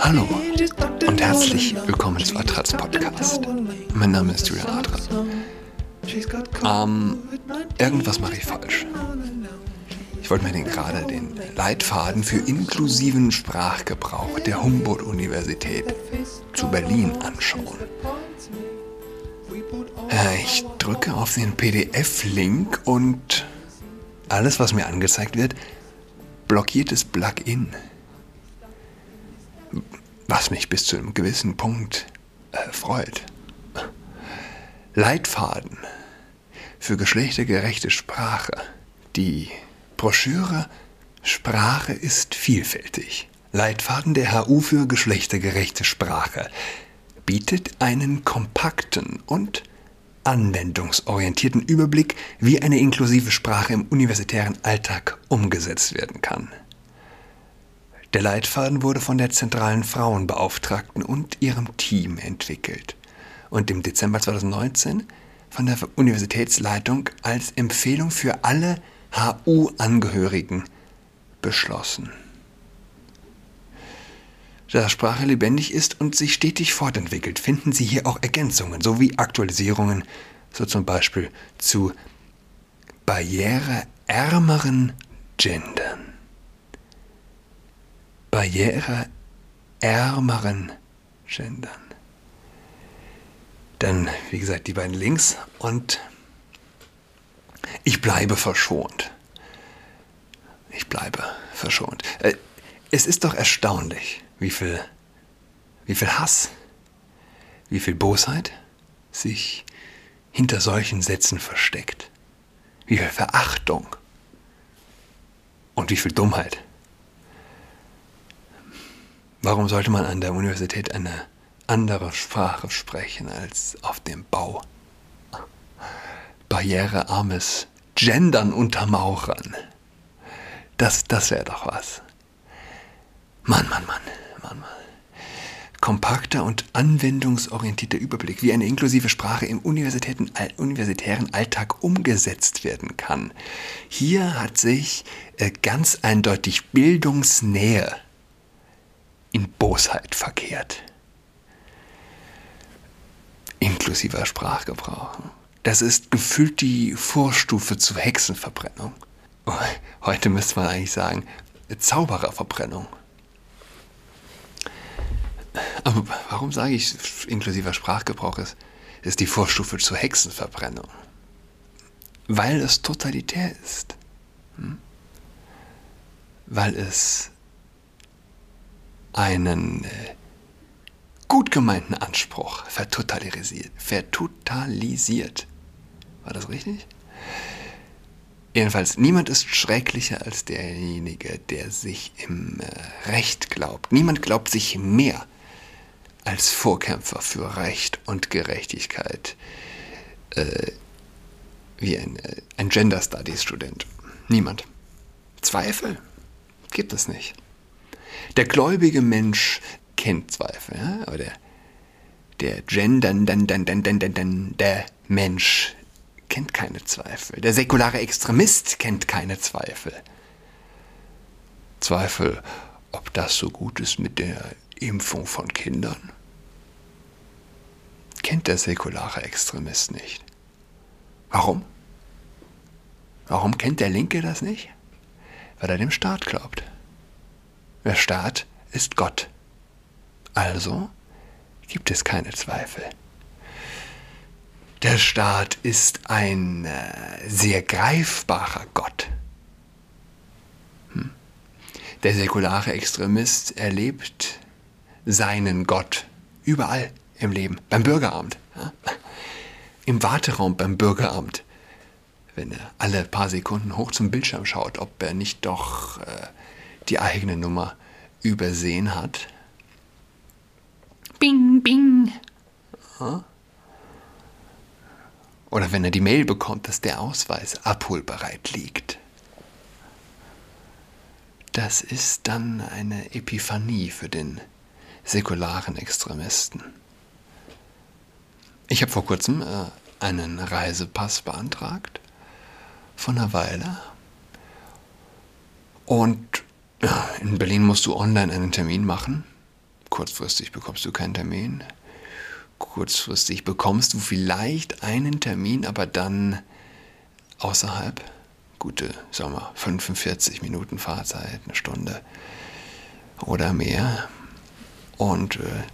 Hallo und herzlich willkommen zu Adrats Podcast. Mein Name ist Julian Adrat. Ähm, irgendwas mache ich falsch. Ich wollte mir den gerade den Leitfaden für inklusiven Sprachgebrauch der Humboldt-Universität zu Berlin anschauen. Äh, ich drücke auf den PDF-Link und alles, was mir angezeigt wird, blockiertes Plugin. Was mich bis zu einem gewissen Punkt äh, freut. Leitfaden für geschlechtergerechte Sprache. Die Broschüre Sprache ist vielfältig. Leitfaden der HU für geschlechtergerechte Sprache bietet einen kompakten und anwendungsorientierten Überblick, wie eine inklusive Sprache im universitären Alltag umgesetzt werden kann. Der Leitfaden wurde von der zentralen Frauenbeauftragten und ihrem Team entwickelt und im Dezember 2019 von der Universitätsleitung als Empfehlung für alle HU-Angehörigen beschlossen. Da Sprache lebendig ist und sich stetig fortentwickelt, finden Sie hier auch Ergänzungen sowie Aktualisierungen, so zum Beispiel zu barriereärmeren Gendern. Barriereärmeren Gendern. Dann, wie gesagt, die beiden Links und ich bleibe verschont. Ich bleibe verschont. Äh, es ist doch erstaunlich, wie viel, wie viel Hass, wie viel Bosheit sich hinter solchen Sätzen versteckt. Wie viel Verachtung und wie viel Dummheit. Warum sollte man an der Universität eine andere Sprache sprechen als auf dem Bau? Barrierearmes Gendern untermauern. Das, das wäre doch was. Mann, Mann, Mann, Mann, Mann. Kompakter und anwendungsorientierter Überblick, wie eine inklusive Sprache im universitären Alltag umgesetzt werden kann. Hier hat sich äh, ganz eindeutig Bildungsnähe in Bosheit verkehrt. Inklusiver Sprachgebrauch. Das ist gefühlt die Vorstufe zur Hexenverbrennung. Heute müsste man eigentlich sagen, Zaubererverbrennung. Aber warum sage ich, inklusiver Sprachgebrauch ist, ist die Vorstufe zur Hexenverbrennung? Weil es totalitär ist. Hm? Weil es einen äh, gut gemeinten Anspruch vertotalisiert. Vertotalisiert. War das richtig? Jedenfalls, niemand ist schrecklicher als derjenige, der sich im äh, Recht glaubt. Niemand glaubt sich mehr als Vorkämpfer für Recht und Gerechtigkeit äh, wie ein, äh, ein Gender Studies Student. Niemand. Zweifel gibt es nicht. Der gläubige Mensch kennt Zweifel, ja? aber der, der Gender, der Mensch kennt keine Zweifel. Der säkulare Extremist kennt keine Zweifel. Zweifel, ob das so gut ist mit der Impfung von Kindern. Kennt der säkulare Extremist nicht. Warum? Warum kennt der Linke das nicht? Weil er dem Staat glaubt. Der Staat ist Gott. Also gibt es keine Zweifel. Der Staat ist ein äh, sehr greifbarer Gott. Hm. Der säkulare Extremist erlebt seinen Gott überall im Leben, beim Bürgeramt, ja? im Warteraum beim Bürgeramt, wenn er alle paar Sekunden hoch zum Bildschirm schaut, ob er nicht doch äh, die eigene Nummer übersehen hat. Bing, bing. Ja? Oder wenn er die Mail bekommt, dass der Ausweis abholbereit liegt. Das ist dann eine Epiphanie für den säkularen Extremisten. Ich habe vor kurzem äh, einen Reisepass beantragt, von einer Weile. Und in In Berlin musst du online einen Termin machen. Kurzfristig bekommst du keinen Termin. Kurzfristig bekommst du vielleicht einen Termin, aber dann außerhalb. Gute, sagen wir, 45 Minuten Fahrzeit, eine Stunde oder mehr. Und äh,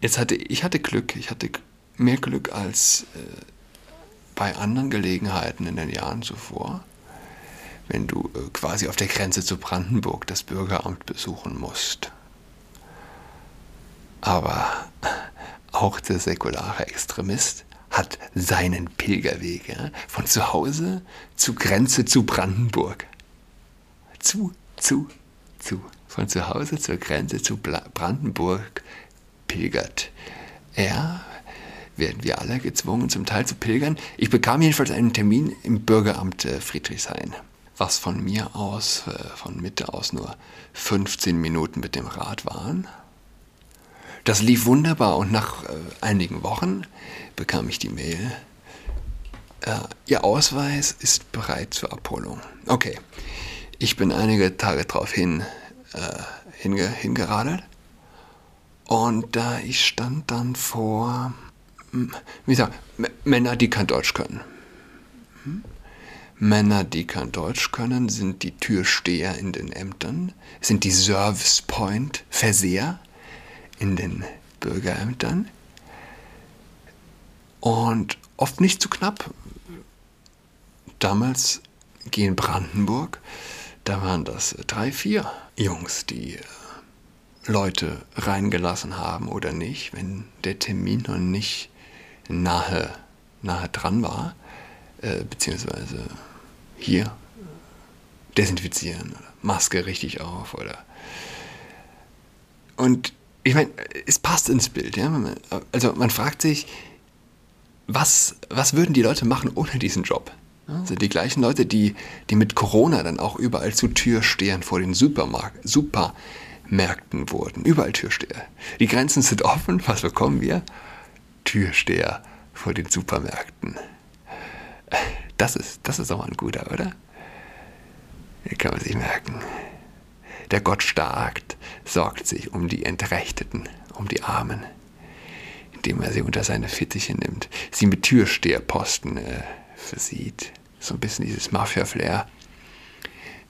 jetzt hatte ich hatte Glück, ich hatte mehr Glück als äh, bei anderen Gelegenheiten in den Jahren zuvor, wenn du äh, quasi auf der Grenze zu Brandenburg das Bürgeramt besuchen musst. Aber auch der säkulare Extremist hat seinen Pilgerweg ja, von zu Hause zur Grenze zu Brandenburg. Zu, zu, zu. Von zu Hause zur Grenze zu Brandenburg pilgert. Er werden wir alle gezwungen, zum Teil zu pilgern. Ich bekam jedenfalls einen Termin im Bürgeramt äh, Friedrichshain, was von mir aus, äh, von Mitte aus nur 15 Minuten mit dem Rad waren. Das lief wunderbar und nach äh, einigen Wochen bekam ich die Mail, äh, Ihr Ausweis ist bereit zur Abholung. Okay, ich bin einige Tage darauf hin, äh, hinge, hingeradelt und da ich stand dann vor wie gesagt, Männer, die kein Deutsch können. Hm? Männer, die kein Deutsch können, sind die Türsteher in den Ämtern, sind die Service Point Verseher in den Bürgerämtern und oft nicht zu knapp. Damals in Brandenburg, da waren das drei, vier Jungs, die äh, Leute reingelassen haben oder nicht, wenn der Termin noch nicht nahe, nahe dran war, äh, beziehungsweise hier desinfizieren oder Maske richtig auf oder und ich meine, es passt ins Bild, ja. Also man fragt sich, was, was würden die Leute machen ohne diesen Job? Also die gleichen Leute, die, die mit Corona dann auch überall zu Türstehern vor den Supermarkt, Supermärkten wurden. Überall Türsteher. Die Grenzen sind offen. Was bekommen wir? Türsteher vor den Supermärkten. Das ist, das ist auch ein guter, oder? Den kann man sich merken. Der Gott starkt, sorgt sich um die Entrechteten, um die Armen, indem er sie unter seine Fittiche nimmt, sie mit Türsteherposten äh, versieht. So ein bisschen dieses Mafia-Flair.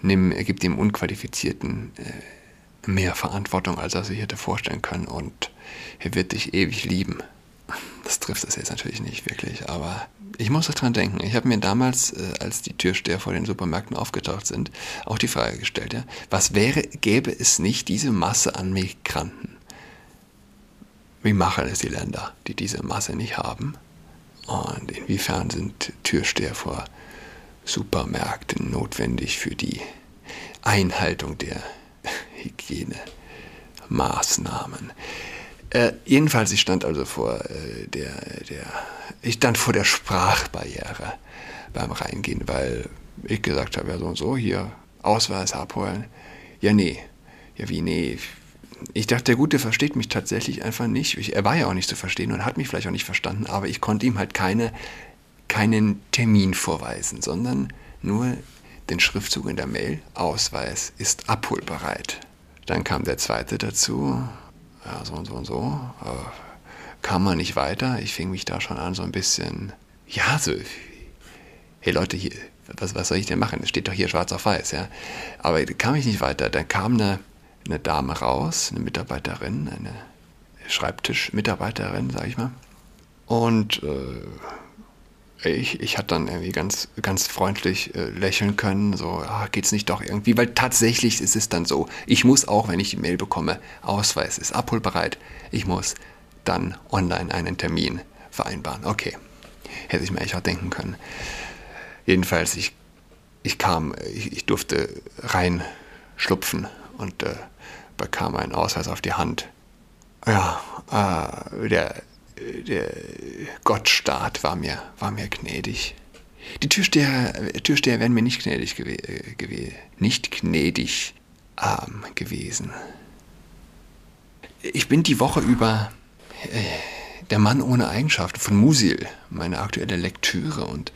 Nimm, er gibt dem Unqualifizierten äh, mehr Verantwortung, als er sich hätte vorstellen können und er wird dich ewig lieben das trifft es jetzt natürlich nicht wirklich, aber ich muss daran denken. Ich habe mir damals, äh, als die Türsteher vor den Supermärkten aufgetaucht sind, auch die Frage gestellt, ja, was wäre, gäbe es nicht diese Masse an Migranten? Wie machen es die Länder, die diese Masse nicht haben? Und inwiefern sind Türsteher vor Supermärkten notwendig für die Einhaltung der Hygienemaßnahmen? Äh, jedenfalls, ich stand also vor äh, der, der, ich stand vor der Sprachbarriere beim Reingehen, weil ich gesagt habe, ja so und so, hier Ausweis abholen. Ja, nee. Ja, wie, nee. Ich dachte, der Gute versteht mich tatsächlich einfach nicht. Ich, er war ja auch nicht zu verstehen und hat mich vielleicht auch nicht verstanden, aber ich konnte ihm halt keine, keinen Termin vorweisen, sondern nur den Schriftzug in der Mail, Ausweis ist abholbereit. Dann kam der zweite dazu, ja, so und so und so. Aber kam man nicht weiter. Ich fing mich da schon an, so ein bisschen, ja, so, hey Leute, hier, was, was soll ich denn machen? Es steht doch hier schwarz auf weiß, ja. Aber kam ich nicht weiter. Dann kam eine, eine Dame raus, eine Mitarbeiterin, eine Schreibtischmitarbeiterin, sag ich mal. Und äh, ich, ich hatte dann irgendwie ganz, ganz freundlich äh, lächeln können, so, ah, geht's nicht doch irgendwie, weil tatsächlich ist es dann so, ich muss auch, wenn ich die Mail bekomme, Ausweis ist abholbereit, ich muss dann online einen Termin vereinbaren. Okay, hätte ich mir eigentlich auch denken können. Jedenfalls, ich, ich kam, ich, ich durfte reinschlupfen und äh, bekam einen Ausweis auf die Hand. Ja, äh, der der Gottstaat war mir, war mir gnädig. Die Türsteher, Türsteher wären mir nicht gnädig, gew gew nicht gnädig ähm, gewesen. Ich bin die Woche über äh, Der Mann ohne Eigenschaften von Musil, meine aktuelle Lektüre, und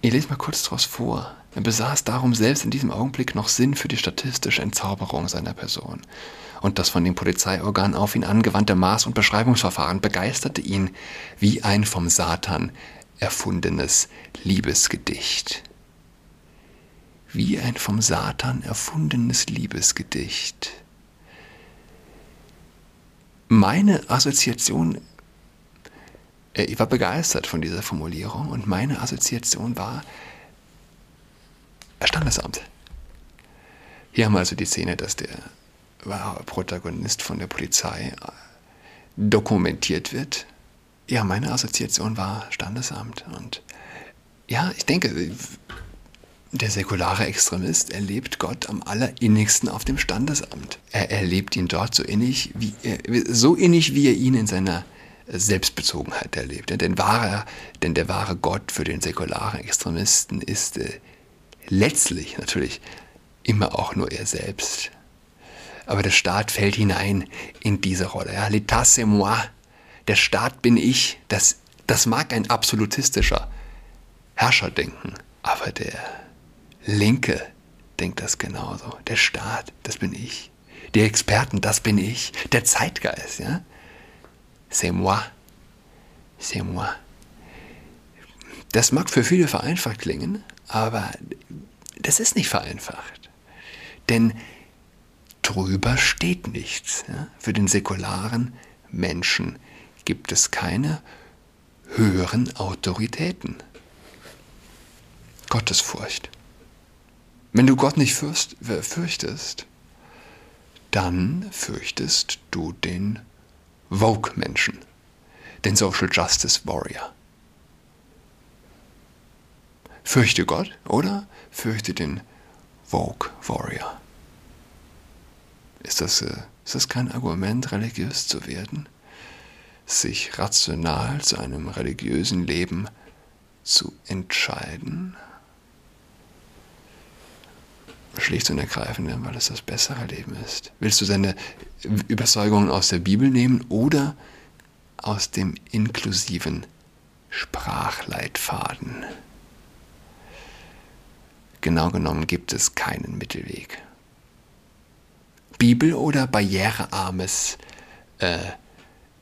Ich lese mal kurz daraus vor. Er besaß darum selbst in diesem Augenblick noch Sinn für die statistische Entzauberung seiner Person. Und das von dem Polizeiorgan auf ihn angewandte Maß- und Beschreibungsverfahren begeisterte ihn wie ein vom Satan erfundenes Liebesgedicht. Wie ein vom Satan erfundenes Liebesgedicht. Meine Assoziation, äh, ich war begeistert von dieser Formulierung und meine Assoziation war, Standesamt. Hier haben wir also die Szene, dass der wahre Protagonist von der Polizei äh, dokumentiert wird. Ja, meine Assoziation war Standesamt. Und ja, ich denke, der säkulare Extremist erlebt Gott am allerinnigsten auf dem Standesamt. Er erlebt ihn dort so innig, wie er, so innig, wie er ihn in seiner Selbstbezogenheit erlebt. Denn, wahre, denn der wahre Gott für den säkularen Extremisten ist äh, letztlich natürlich immer auch nur er selbst. Aber der Staat fällt hinein in diese Rolle. Ja, L'état c'est moi. Der Staat bin ich. Das, das mag ein absolutistischer Herrscher denken. Aber der Linke denkt das genauso. Der Staat, das bin ich. Die Experten, das bin ich. Der Zeitgeist, ja. C'est moi. C'est moi. Das mag für viele vereinfacht klingen, aber das ist nicht vereinfacht. Denn drüber steht nichts. Für den säkularen Menschen gibt es keine höheren Autoritäten. Gottesfurcht. Wenn du Gott nicht fürst, fürchtest, dann fürchtest du den Vogue-Menschen, den Social Justice Warrior. Fürchte Gott oder fürchte den Vogue Warrior. Ist das, äh, ist das kein Argument, religiös zu werden? Sich rational zu einem religiösen Leben zu entscheiden? Schlicht und ergreifend, weil es das bessere Leben ist. Willst du deine Überzeugungen aus der Bibel nehmen oder aus dem inklusiven Sprachleitfaden? Genau genommen gibt es keinen Mittelweg. Bibel oder barrierearmes, äh,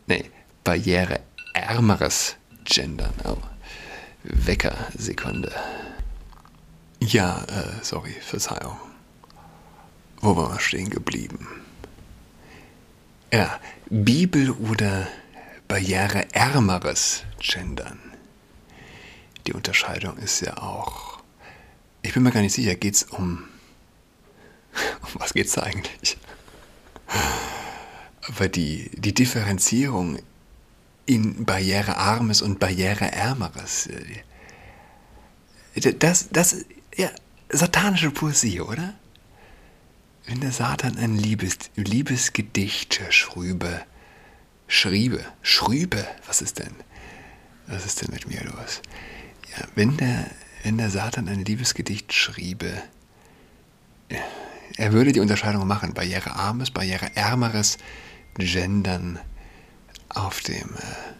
nee, barriereärmeres Gendern. Oh, Wecker-Sekunde. Ja, äh, sorry, Verzeihung. Wo waren wir stehen geblieben? Ja, Bibel oder barriereärmeres Gendern. Die Unterscheidung ist ja auch ich bin mir gar nicht sicher, geht es um. Um was geht es da eigentlich? Aber die, die Differenzierung in barrierearmes und barriereärmeres, äh, das, das, ja, satanische Poesie, oder? Wenn der Satan ein Liebes, Liebesgedicht schrübe, schriebe, schrübe, was ist denn? Was ist denn mit mir los? Ja, wenn der wenn der Satan ein Liebesgedicht schriebe, er würde die Unterscheidung machen, barrierearmes, barriereärmeres Gendern auf dem äh,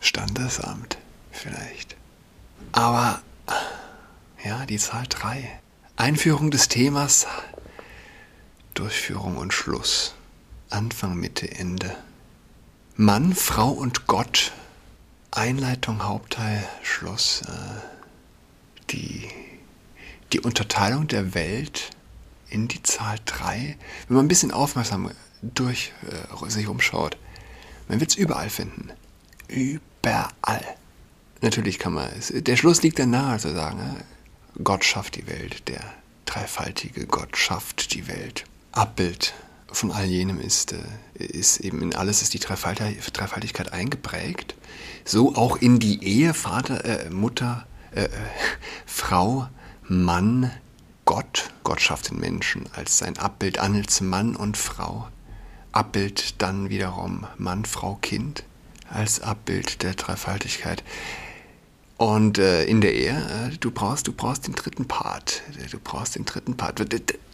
Standesamt vielleicht. Aber ja, die Zahl 3. Einführung des Themas, Durchführung und Schluss. Anfang, Mitte, Ende. Mann, Frau und Gott. Einleitung, Hauptteil, Schluss. Äh, die, die Unterteilung der Welt in die Zahl 3, wenn man ein bisschen aufmerksam durch äh, sich umschaut, man wird es überall finden. Überall. Natürlich kann man es. Der Schluss liegt dann nahe zu sagen, ne? Gott schafft die Welt, der dreifaltige Gott schafft die Welt. Abbild von all jenem ist, äh, ist eben in alles ist die Dreifaltigkeit eingeprägt. So auch in die Ehe, Vater, äh, Mutter, äh, Frau, Mann, Gott. Gott schafft den Menschen als sein Abbild an als Mann und Frau. Abbild dann wiederum Mann, Frau, Kind als Abbild der Dreifaltigkeit. Und äh, in der Ehe, äh, du brauchst, du brauchst den dritten Part. Du brauchst den dritten Part.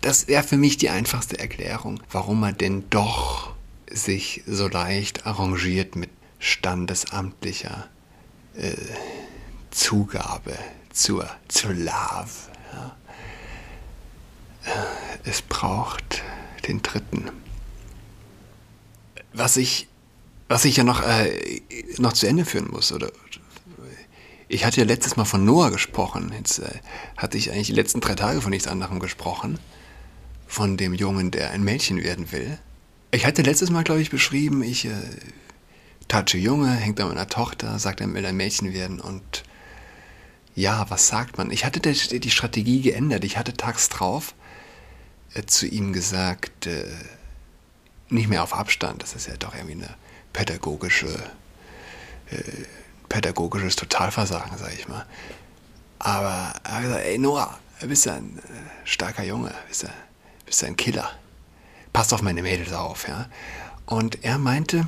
Das wäre für mich die einfachste Erklärung, warum man denn doch sich so leicht arrangiert mit standesamtlicher äh, Zugabe zur, zur Love. Ja. Es braucht den dritten. Was ich, was ich ja noch, äh, noch zu Ende führen muss, oder ich hatte ja letztes Mal von Noah gesprochen. Jetzt äh, hatte ich eigentlich die letzten drei Tage von nichts anderem gesprochen. Von dem Jungen, der ein Mädchen werden will. Ich hatte letztes Mal, glaube ich, beschrieben, ich äh, Tatsche Junge, hängt an meiner Tochter, sagt, er will ein Mädchen werden und ja, was sagt man? Ich hatte die Strategie geändert. Ich hatte tags drauf zu ihm gesagt, äh, nicht mehr auf Abstand, das ist ja doch irgendwie eine pädagogische, äh, pädagogisches Totalversagen, sag ich mal. Aber er hat gesagt, ey Noah, du bist ein äh, starker Junge, bist, du bist ein Killer. Passt auf meine Mädels auf, ja. Und er meinte,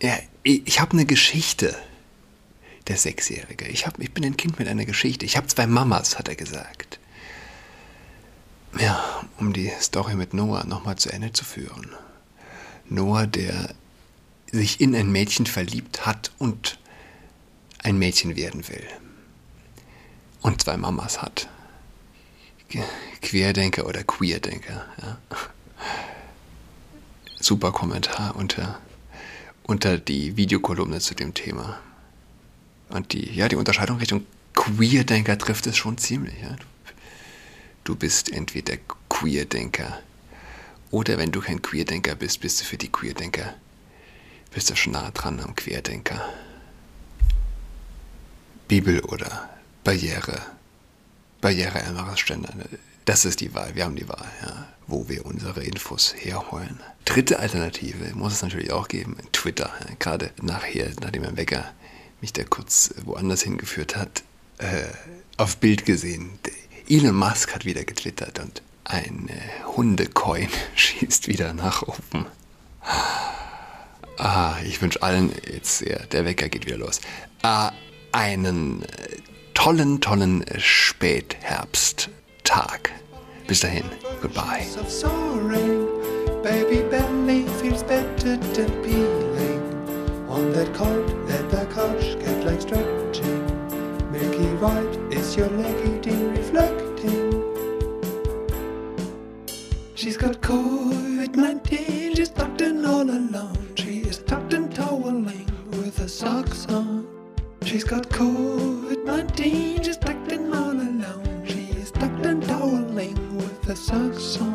ja, ich habe eine Geschichte, der Sechsjährige. Ich, hab, ich bin ein Kind mit einer Geschichte. Ich habe zwei Mamas, hat er gesagt. Ja, um die Story mit Noah nochmal zu Ende zu führen. Noah, der sich in ein Mädchen verliebt hat und ein Mädchen werden will. Und zwei Mamas hat. Querdenker oder Queerdenker. Ja. Super Kommentar unter unter die Videokolumne zu dem Thema. Und die, ja, die Unterscheidung Richtung Queerdenker trifft es schon ziemlich. Ja. Du bist entweder Queerdenker oder wenn du kein Queerdenker bist, bist du für die Queerdenker, bist du schon nah dran am Querdenker. Bibel oder Barriere, barriereärmeres Ständer. Das ist die Wahl, wir haben die Wahl, ja, wo wir unsere Infos herholen. Dritte Alternative muss es natürlich auch geben, Twitter. Ja, gerade nachher, nachdem mein Wecker mich da kurz woanders hingeführt hat, äh, auf Bild gesehen. Elon Musk hat wieder getwittert und ein äh, Hundecoin schießt wieder nach oben. Ah, ich wünsche allen jetzt, ja, der Wecker geht wieder los. Ah, einen äh, tollen, tollen Spätherbsttag. Bis dahin, goodbye. On that cold leather couch, get like stretching Milky white is your leg eating She's got COVID-19, she's tucked in all alone. She is tucked in toweling with her socks on. She's got COVID-19, she's tucked in all alone. She is tucked in toweling with her socks on